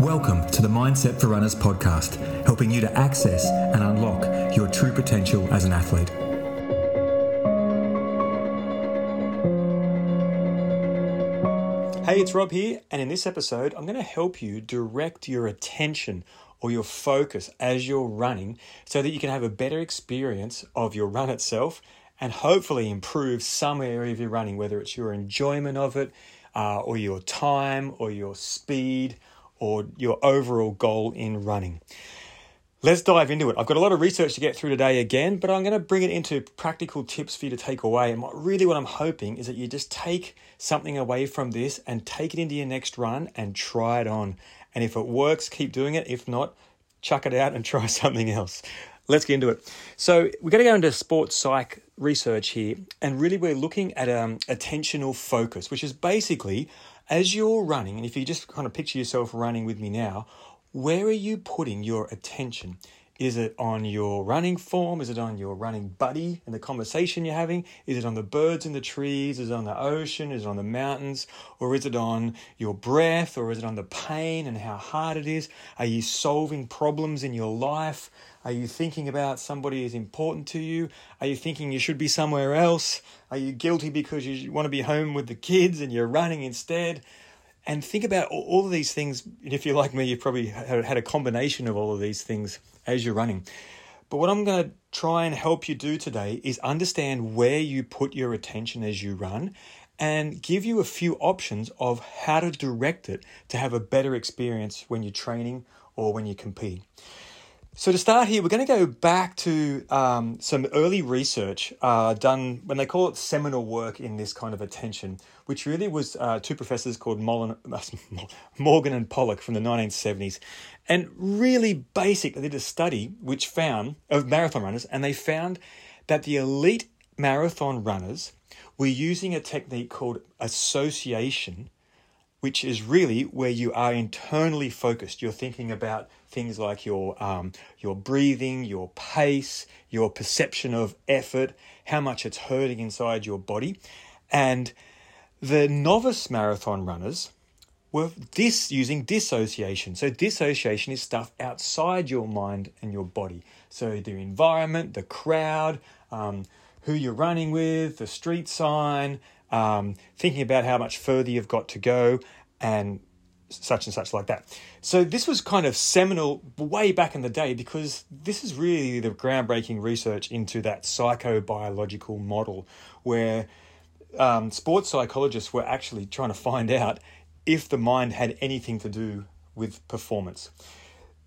Welcome to the Mindset for Runners podcast, helping you to access and unlock your true potential as an athlete. Hey, it's Rob here, and in this episode, I'm going to help you direct your attention or your focus as you're running so that you can have a better experience of your run itself and hopefully improve some area of your running, whether it's your enjoyment of it, uh, or your time, or your speed, or your overall goal in running. Let's dive into it. I've got a lot of research to get through today again, but I'm going to bring it into practical tips for you to take away. And what, really, what I'm hoping is that you just take something away from this and take it into your next run and try it on. And if it works, keep doing it. If not, chuck it out and try something else. Let's get into it. So, we're going to go into sports psych research here, and really, we're looking at um, attentional focus, which is basically as you're running, and if you just kind of picture yourself running with me now, where are you putting your attention? Is it on your running form? Is it on your running buddy and the conversation you're having? Is it on the birds in the trees? Is it on the ocean? Is it on the mountains? Or is it on your breath? Or is it on the pain and how hard it is? Are you solving problems in your life? Are you thinking about somebody is important to you? Are you thinking you should be somewhere else? Are you guilty because you want to be home with the kids and you're running instead? And think about all of these things. If you're like me, you've probably had a combination of all of these things as you're running. But what I'm going to try and help you do today is understand where you put your attention as you run and give you a few options of how to direct it to have a better experience when you're training or when you're competing. So, to start here, we're going to go back to um, some early research uh, done when they call it seminal work in this kind of attention, which really was uh, two professors called Mullen, Morgan and Pollock from the 1970s. And really basic, they did a study which found of marathon runners, and they found that the elite marathon runners were using a technique called association which is really where you are internally focused. You're thinking about things like your um, your breathing, your pace, your perception of effort, how much it's hurting inside your body, and the novice marathon runners were dis using dissociation. So dissociation is stuff outside your mind and your body. So the environment, the crowd, um, who you're running with, the street sign, um, thinking about how much further you've got to go, and such and such like that. So this was kind of seminal way back in the day because this is really the groundbreaking research into that psychobiological model where um, sports psychologists were actually trying to find out if the mind had anything to do with performance.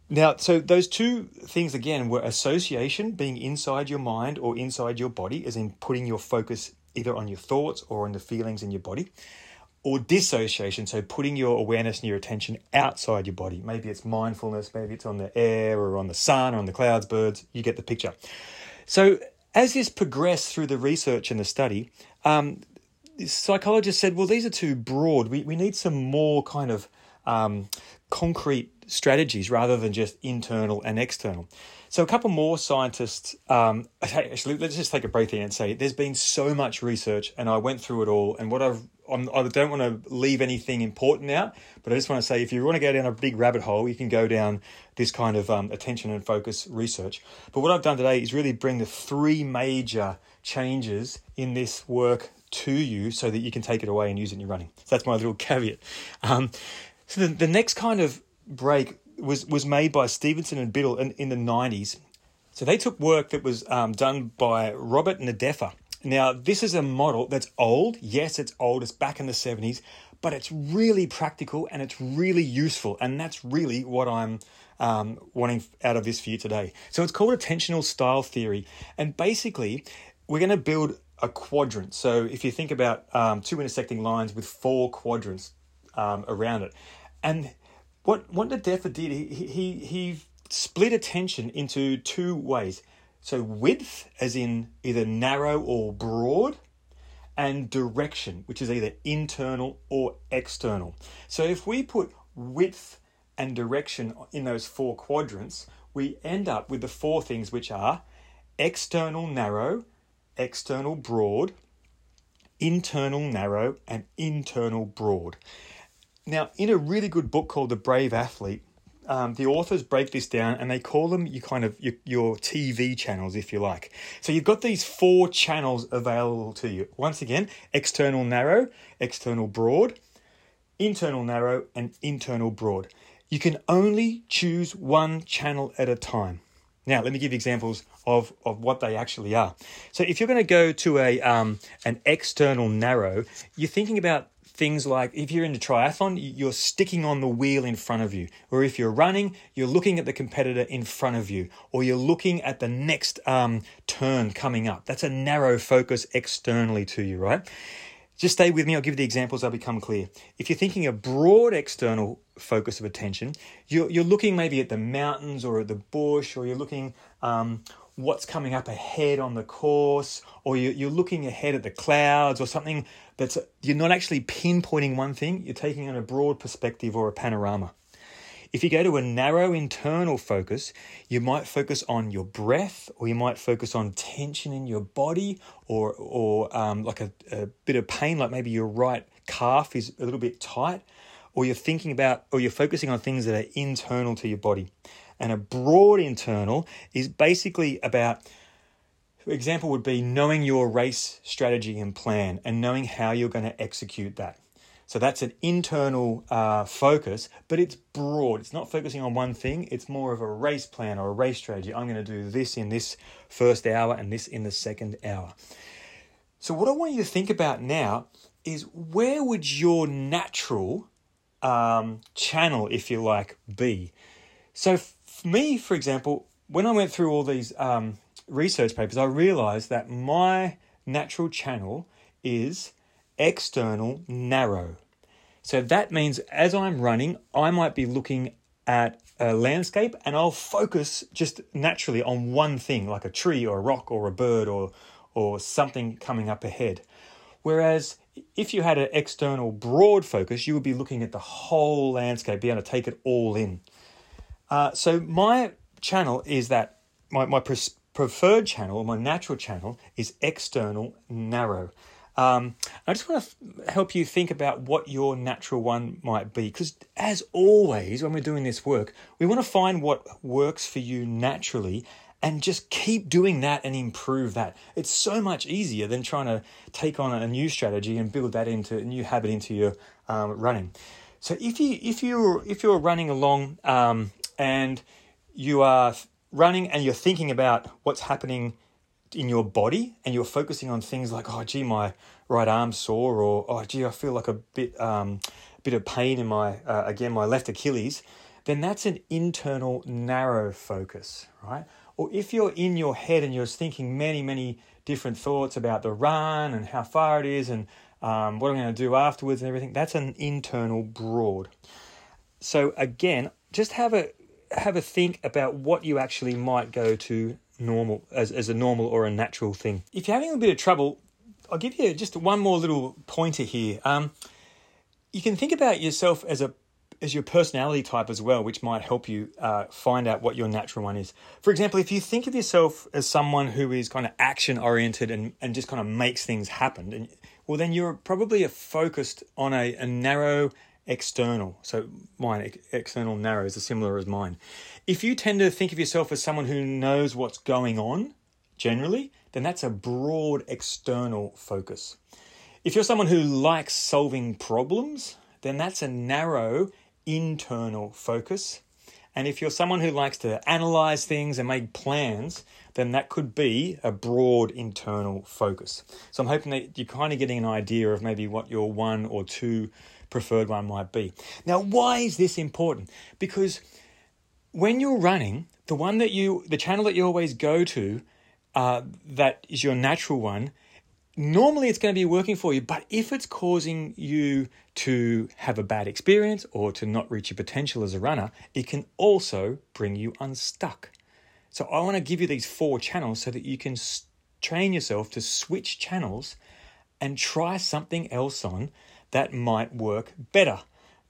Now, so those two things again were association, being inside your mind or inside your body, as in putting your focus either on your thoughts or on the feelings in your body, or dissociation, so putting your awareness and your attention outside your body. Maybe it's mindfulness, maybe it's on the air or on the sun or on the clouds, birds, you get the picture. So, as this progressed through the research and the study, um, psychologists said, well, these are too broad. We, we need some more kind of um, concrete strategies rather than just internal and external. So, a couple more scientists, um, actually, let's just take a breath here and say there's been so much research, and I went through it all. And what I've I'm, I do not want to leave anything important out, but I just want to say if you want to go down a big rabbit hole, you can go down this kind of um, attention and focus research. But what I've done today is really bring the three major changes in this work to you so that you can take it away and use it in your running. So that's my little caveat. Um, so the, the next kind of break was, was made by Stevinson and Biddle in, in the 90s. So they took work that was um, done by Robert Nideffer now, this is a model that's old. Yes, it's old, it's back in the 70s, but it's really practical and it's really useful. And that's really what I'm um, wanting out of this for you today. So it's called attentional style theory. And basically, we're going to build a quadrant. So if you think about um, two intersecting lines with four quadrants um, around it, and what what Nideffer did, he, he he split attention into two ways. So width, as in either narrow or broad, and direction, which is either internal or external. So if we put width and direction in those four quadrants, we end up with the four things which are external narrow, external broad, internal narrow, and internal broad. Now, in a really good book called The Brave Athlete, um, the authors break this down and they call them you kind of your, your, TV channels, if you like. So you've got these four channels available to you. Once again, external narrow, external broad, internal narrow, and internal broad. You can only choose one channel at a time. Now, let me give you examples of, of what they actually are. So, if you're going to go to a um, an external narrow, you're thinking about things like if you're in a triathlon, you're sticking on the wheel in front of you, or if you're running, you're looking at the competitor in front of you, or you're looking at the next um, turn coming up. That's a narrow focus externally to you, right? Just stay with me, I'll give you the examples, I'll become clear. If you're thinking a broad external focus of attention, you're, you're looking maybe at the mountains or at the bush, or you're looking um, what's coming up ahead on the course, or you're, looking ahead at the clouds or something that's, you're not actually pinpointing one thing, you're taking on a broad perspective or a panorama. If you go to a narrow internal focus, you might focus on your breath, or you might focus on tension in your body, or or um, like a, a bit of pain, like maybe your right calf is a little bit tight, or you're thinking about, or you're focusing on things that are internal to your body. And a broad internal is basically about for example would be knowing your race strategy and plan and knowing how you're going to execute that. So that's an internal uh, focus, but it's broad. It's not focusing on one thing. It's more of a race plan or a race strategy. I'm going to do this in this first hour and this in the second hour. So what I want you to think about now is where would your natural um, channel, if you like, be? So for me, for example, when I went through all these um, research papers, I realized that my natural channel is external narrow. So that means as I'm running, I might be looking at a landscape and I'll focus just naturally on one thing, like a tree or a rock or a bird or, or something coming up ahead. Whereas if you had an external broad focus, you would be looking at the whole landscape, be able to take it all in. Uh, so my channel is that my, my preferred channel, my natural channel, is external narrow. Um, I just want to help you think about what your natural one might be, because as always, when we're doing this work, we want to find what works for you naturally and just keep doing that and improve that. It's so much easier than trying to take on a new strategy and build that into a new habit into your um, running. So if you if you're if you're running along um, and you are running and you're thinking about what's happening in your body and you're focusing on things like, oh, gee, my right arm's sore, or oh, gee, I feel like a bit, um, bit of pain in my, uh, again, my left Achilles, then that's an internal narrow focus, right? Or if you're in your head and you're thinking many, many different thoughts about the run and how far it is and um, what I'm going to do afterwards and everything, that's an internal broad. So again, just have a have a think about what you actually might go to normal as, as a normal or a natural thing. If you're having a bit of trouble, I'll give you just one more little pointer here. Um, you can think about yourself as a as your personality type as well, which might help you uh, find out what your natural one is. For example, if you think of yourself as someone who is kind of action oriented and, and just kind of makes things happen, and, well, then you're probably focused on a, a narrow external. So mine, external narrow, is similar as mine. If you tend to think of yourself as someone who knows what's going on generally, then that's a broad external focus. If you're someone who likes solving problems, then that's a narrow internal focus. And if you're someone who likes to analyze things and make plans, then that could be a broad internal focus. So I'm hoping that you're kind of getting an idea of maybe what your one or two preferred one might be. Now, why is this important? Because when you're running, the one that you, the channel that you always go to, uh, that is your natural one, normally it's going to be working for you. But if it's causing you to have a bad experience or to not reach your potential as a runner, it can also bring you unstuck. So I want to give you these four channels so that you can train yourself to switch channels and try something else on that might work better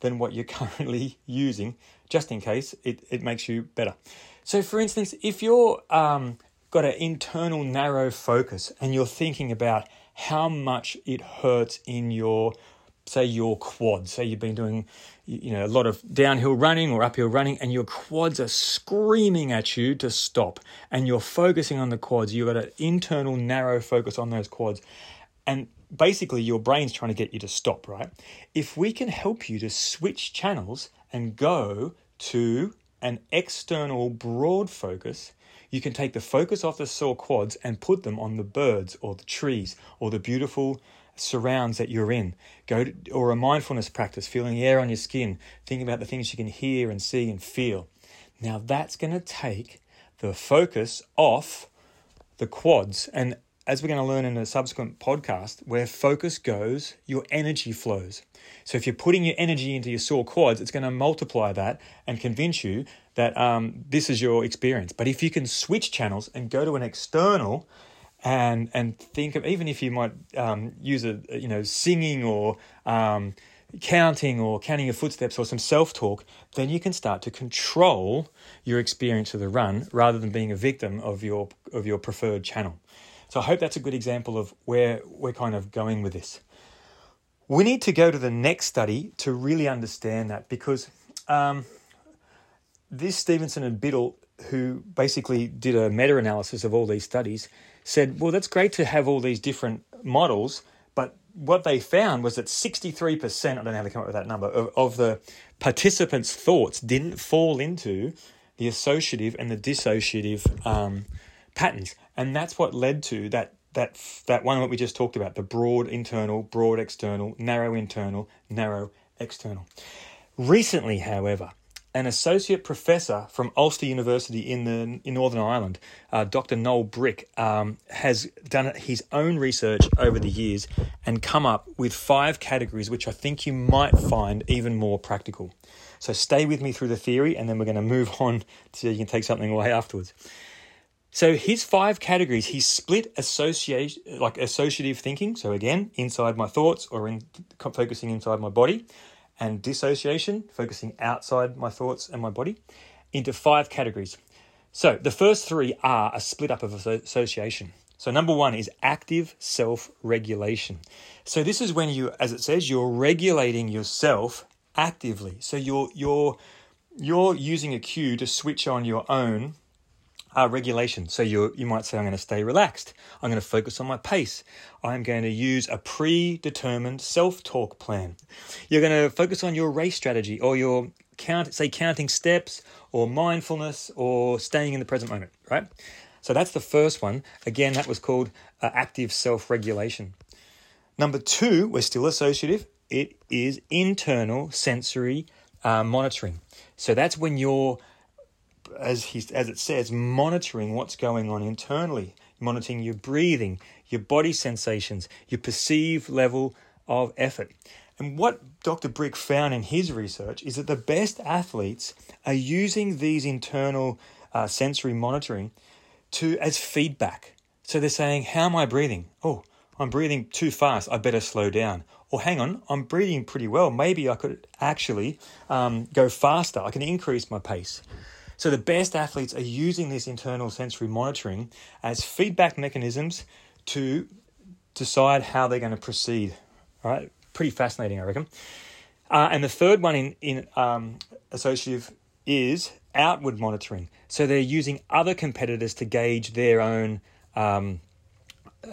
than what you're currently using, just in case it, it makes you better. So, for instance, if you're um, got an internal narrow focus and you're thinking about how much it hurts in your say your quads. Say you've been doing, you know, a lot of downhill running or uphill running, and your quads are screaming at you to stop, and you're focusing on the quads. You've got an internal narrow focus on those quads, and basically your brain's trying to get you to stop. Right? If we can help you to switch channels and go to an external broad focus, you can take the focus off the sore quads and put them on the birds or the trees or the beautiful surrounds that you're in. Go to, or a mindfulness practice, feeling the air on your skin, thinking about the things you can hear and see and feel. Now that's going to take the focus off the quads and as we're going to learn in a subsequent podcast, where focus goes, your energy flows. So if you're putting your energy into your sore quads, it's going to multiply that and convince you that um, this is your experience. But if you can switch channels and go to an external and and think of even if you might um, use a you know singing or um, counting or counting your footsteps or some self talk, then you can start to control your experience of the run rather than being a victim of your of your preferred channel. So I hope that's a good example of where we're kind of going with this. We need to go to the next study to really understand that because um, this Stevinson and Biddle, who basically did a meta analysis of all these studies, said, well, that's great to have all these different models, but what they found was that 63%, I don't know how they come up with that number, of, of the participants' thoughts didn't fall into the associative and the dissociative um, patterns, and that's what led to that that that one that we just talked about: the broad internal, broad external, narrow internal, narrow external. Recently, however, an associate professor from Ulster University in the in Northern Ireland, uh, Dr. Noel Brick, um, has done his own research over the years and come up with five categories, which I think you might find even more practical. So stay with me through the theory, and then we're going to move on so you can take something away afterwards. So his five categories, he split association, like associative thinking. So again, inside my thoughts or in focusing inside my body, and dissociation, focusing outside my thoughts and my body, into five categories. So the first three are a split up of association. So number one is active self-regulation. So this is when you, as it says, you're regulating yourself actively. So you're you're you're using a cue to switch on your own uh, regulation. So you you might say, I'm going to stay relaxed. I'm going to focus on my pace. I'm going to use a predetermined self-talk plan. You're going to focus on your race strategy or your count, say counting steps or mindfulness or staying in the present moment. Right. So that's the first one. Again, that was called uh, active self-regulation. Number two, we're still associative. It is internal sensory uh, monitoring. So that's when you're as he as it says, monitoring what's going on internally, monitoring your breathing, your body sensations, your perceived level of effort. And what Dr. Brick found in his research is that the best athletes are using these internal uh, sensory monitoring to as feedback. So they're saying, "How am I breathing? Oh, I'm breathing too fast. I better slow down." Or hang on, I'm breathing pretty well. Maybe I could actually um, go faster. I can increase my pace. So the best athletes are using this internal sensory monitoring as feedback mechanisms to decide how they're going to proceed. All right, pretty fascinating, I reckon. Uh, and the third one in in um, associative is outward monitoring. So they're using other competitors to gauge their own um,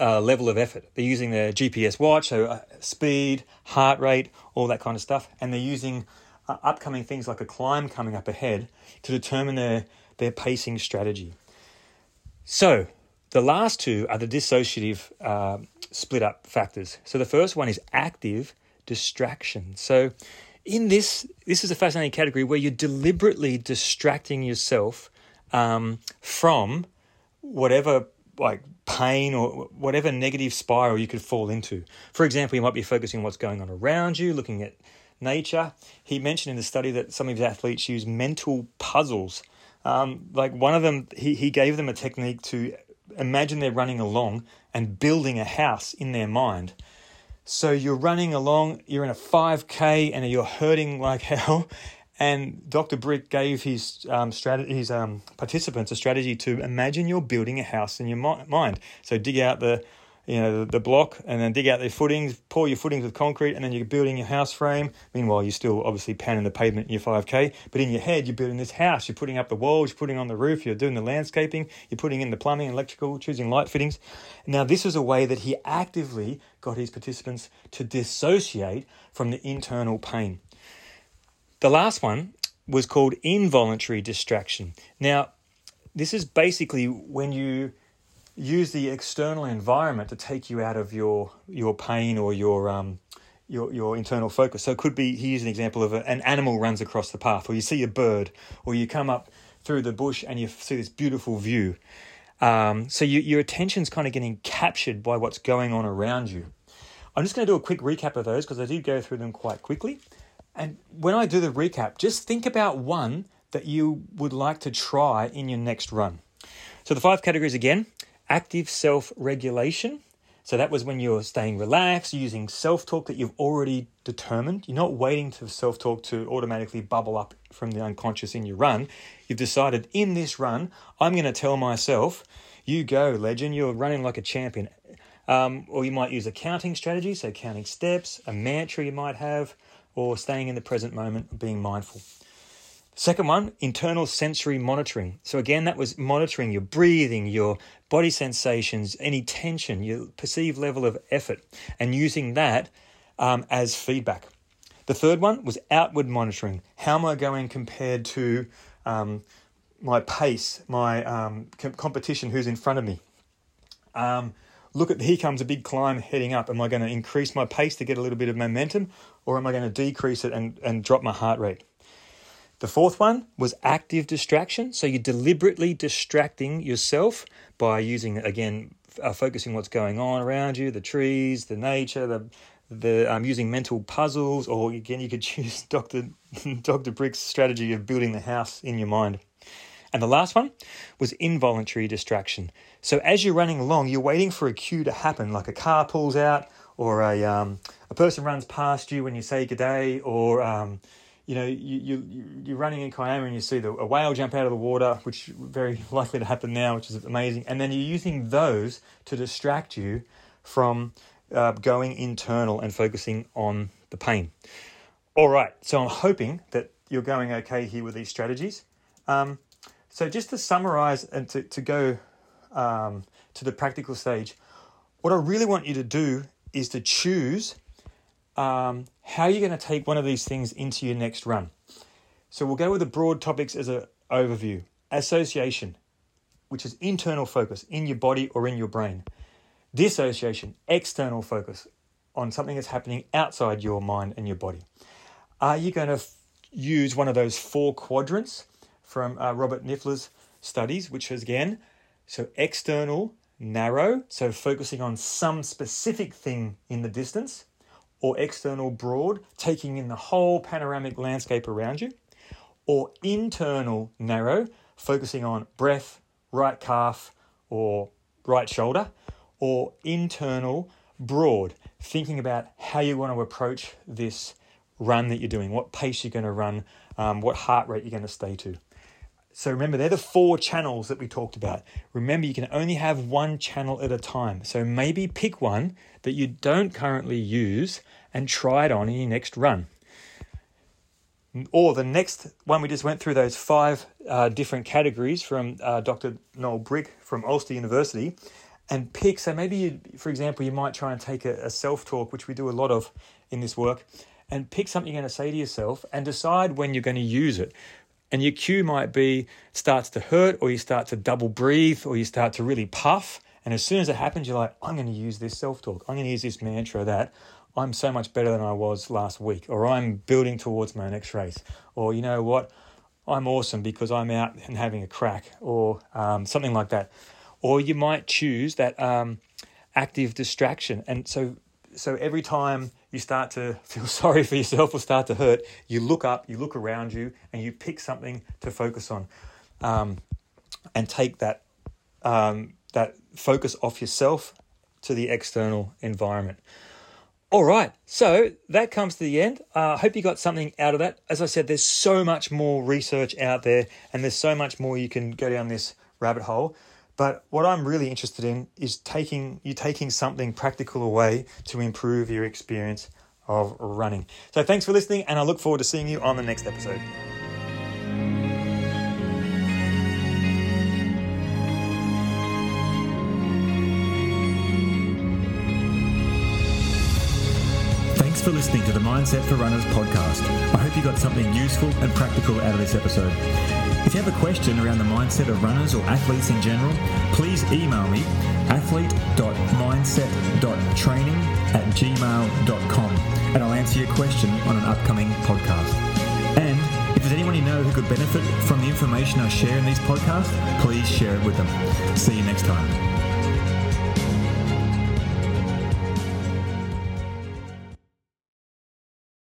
uh, level of effort. They're using their GPS watch, so uh, speed, heart rate, all that kind of stuff, and they're using upcoming things like a climb coming up ahead to determine their, their pacing strategy. So, the last two are the dissociative uh, split up factors. So, the first one is active distraction. So, in this, this is a fascinating category where you're deliberately distracting yourself um, from whatever like pain or whatever negative spiral you could fall into. For example, you might be focusing on what's going on around you, looking at nature. He mentioned in the study that some of his athletes use mental puzzles. Um, like one of them, he, he gave them a technique to imagine they're running along and building a house in their mind. So you're running along, you're in a 5K and you're hurting like hell. And Dr. Brick gave his um, strategy, his um, participants a strategy to imagine you're building a house in your mind. So dig out the you know, the, the, block and then dig out their footings, pour your footings with concrete, and then you're building your house frame. Meanwhile, you're still obviously pounding the pavement in your 5K, but in your head, you're building this house. You're putting up the walls, you're putting on the roof, you're doing the landscaping, you're putting in the plumbing, electrical, choosing light fittings. Now, this is a way that he actively got his participants to dissociate from the internal pain. The last one was called involuntary distraction. Now, this is basically when you use the external environment to take you out of your your pain or your um, your your internal focus. So it could be here's an example of a, an animal runs across the path, or you see a bird, or you come up through the bush and you see this beautiful view. Um, so you, your attention's kind of getting captured by what's going on around you. I'm just going to do a quick recap of those because I did go through them quite quickly. And when I do the recap, just think about one that you would like to try in your next run. So the five categories again active self regulation. So that was when you're staying relaxed, using self talk that you've already determined. You're not waiting for self talk to automatically bubble up from the unconscious in your run. You've decided in this run, I'm going to tell myself, you go, legend, you're running like a champion. Um, or you might use a counting strategy, so counting steps, a mantra you might have, or staying in the present moment, being mindful. Second one, internal sensory monitoring. So, again, that was monitoring your breathing, your body sensations, any tension, your perceived level of effort, and using that um, as feedback. The third one was outward monitoring. How am I going compared to um, my pace, my um, competition, who's in front of me? Um, look at here comes a big climb heading up. Am I going to increase my pace to get a little bit of momentum, or am I going to decrease it and, and drop my heart rate? The fourth one was active distraction. So you're deliberately distracting yourself by using, again, uh, focusing what's going on around you, the trees, the nature, the the um, using mental puzzles, or again, you could choose Dr. Dr. Brick's strategy of building the house in your mind. And the last one was involuntary distraction. So as you're running along, you're waiting for a cue to happen, like a car pulls out, or a um, a person runs past you when you say good day, or um, you know, you, you, you're running in Kiama and you see the, a whale jump out of the water, which very likely to happen now, which is amazing. And then you're using those to distract you from uh, going internal and focusing on the pain. All right, so I'm hoping that you're going okay here with these strategies. Um, so just to summarize and to, to go um, to the practical stage, what I really want you to do is to choose um, how are you going to take one of these things into your next run? So we'll go with the broad topics as an overview. Association, which is internal focus in your body or in your brain. Dissociation, external focus on something that's happening outside your mind and your body. Are you going to f- use one of those four quadrants from uh, Robert Nideffer's studies, which is again, so external, narrow, so focusing on some specific thing in the distance, or external broad, taking in the whole panoramic landscape around you, or internal narrow, focusing on breath, right calf, or right shoulder, or internal broad, thinking about how you want to approach this run that you're doing, what pace you're going to run, um, what heart rate you're going to stay to. So remember, they're the four channels that we talked about. Remember, you can only have one channel at a time. So maybe pick one that you don't currently use and try it on in your next run. Or the next one, we just went through those five uh, different categories from uh, Dr. Noel Brick from Ulster University and pick. So maybe, you, for example, you might try and take a, a self talk, which we do a lot of in this work, and pick something you're going to say to yourself and decide when you're going to use it. And your cue might be starts to hurt, or you start to double breathe, or you start to really puff. And as soon as it happens, you're like, I'm going to use this self talk. I'm going to use this mantra that I'm so much better than I was last week, or I'm building towards my next race, or you know what, I'm awesome because I'm out and having a crack, or um, something like that. Or you might choose that um, active distraction. And so, so every time you start to feel sorry for yourself or start to hurt, you look up, you look around you, and you pick something to focus on, um, and take that um, that focus off yourself to the external environment. All right, so that comes to the end. I uh, hope you got something out of that. As I said, there's so much more research out there, and there's so much more you can go down this rabbit hole. But what I'm really interested in is taking you taking something practical away to improve your experience of running. So thanks for listening, and I look forward to seeing you on the next episode. Thanks for listening to the Mindset for Runners podcast. I hope you got something useful and practical out of this episode. If you have a question around the mindset of runners or athletes in general, please email me athlete.mindset.training at gmail.com and I'll answer your question on an upcoming podcast. And if there's anyone you know who could benefit from the information I share in these podcasts, please share it with them. See you next time.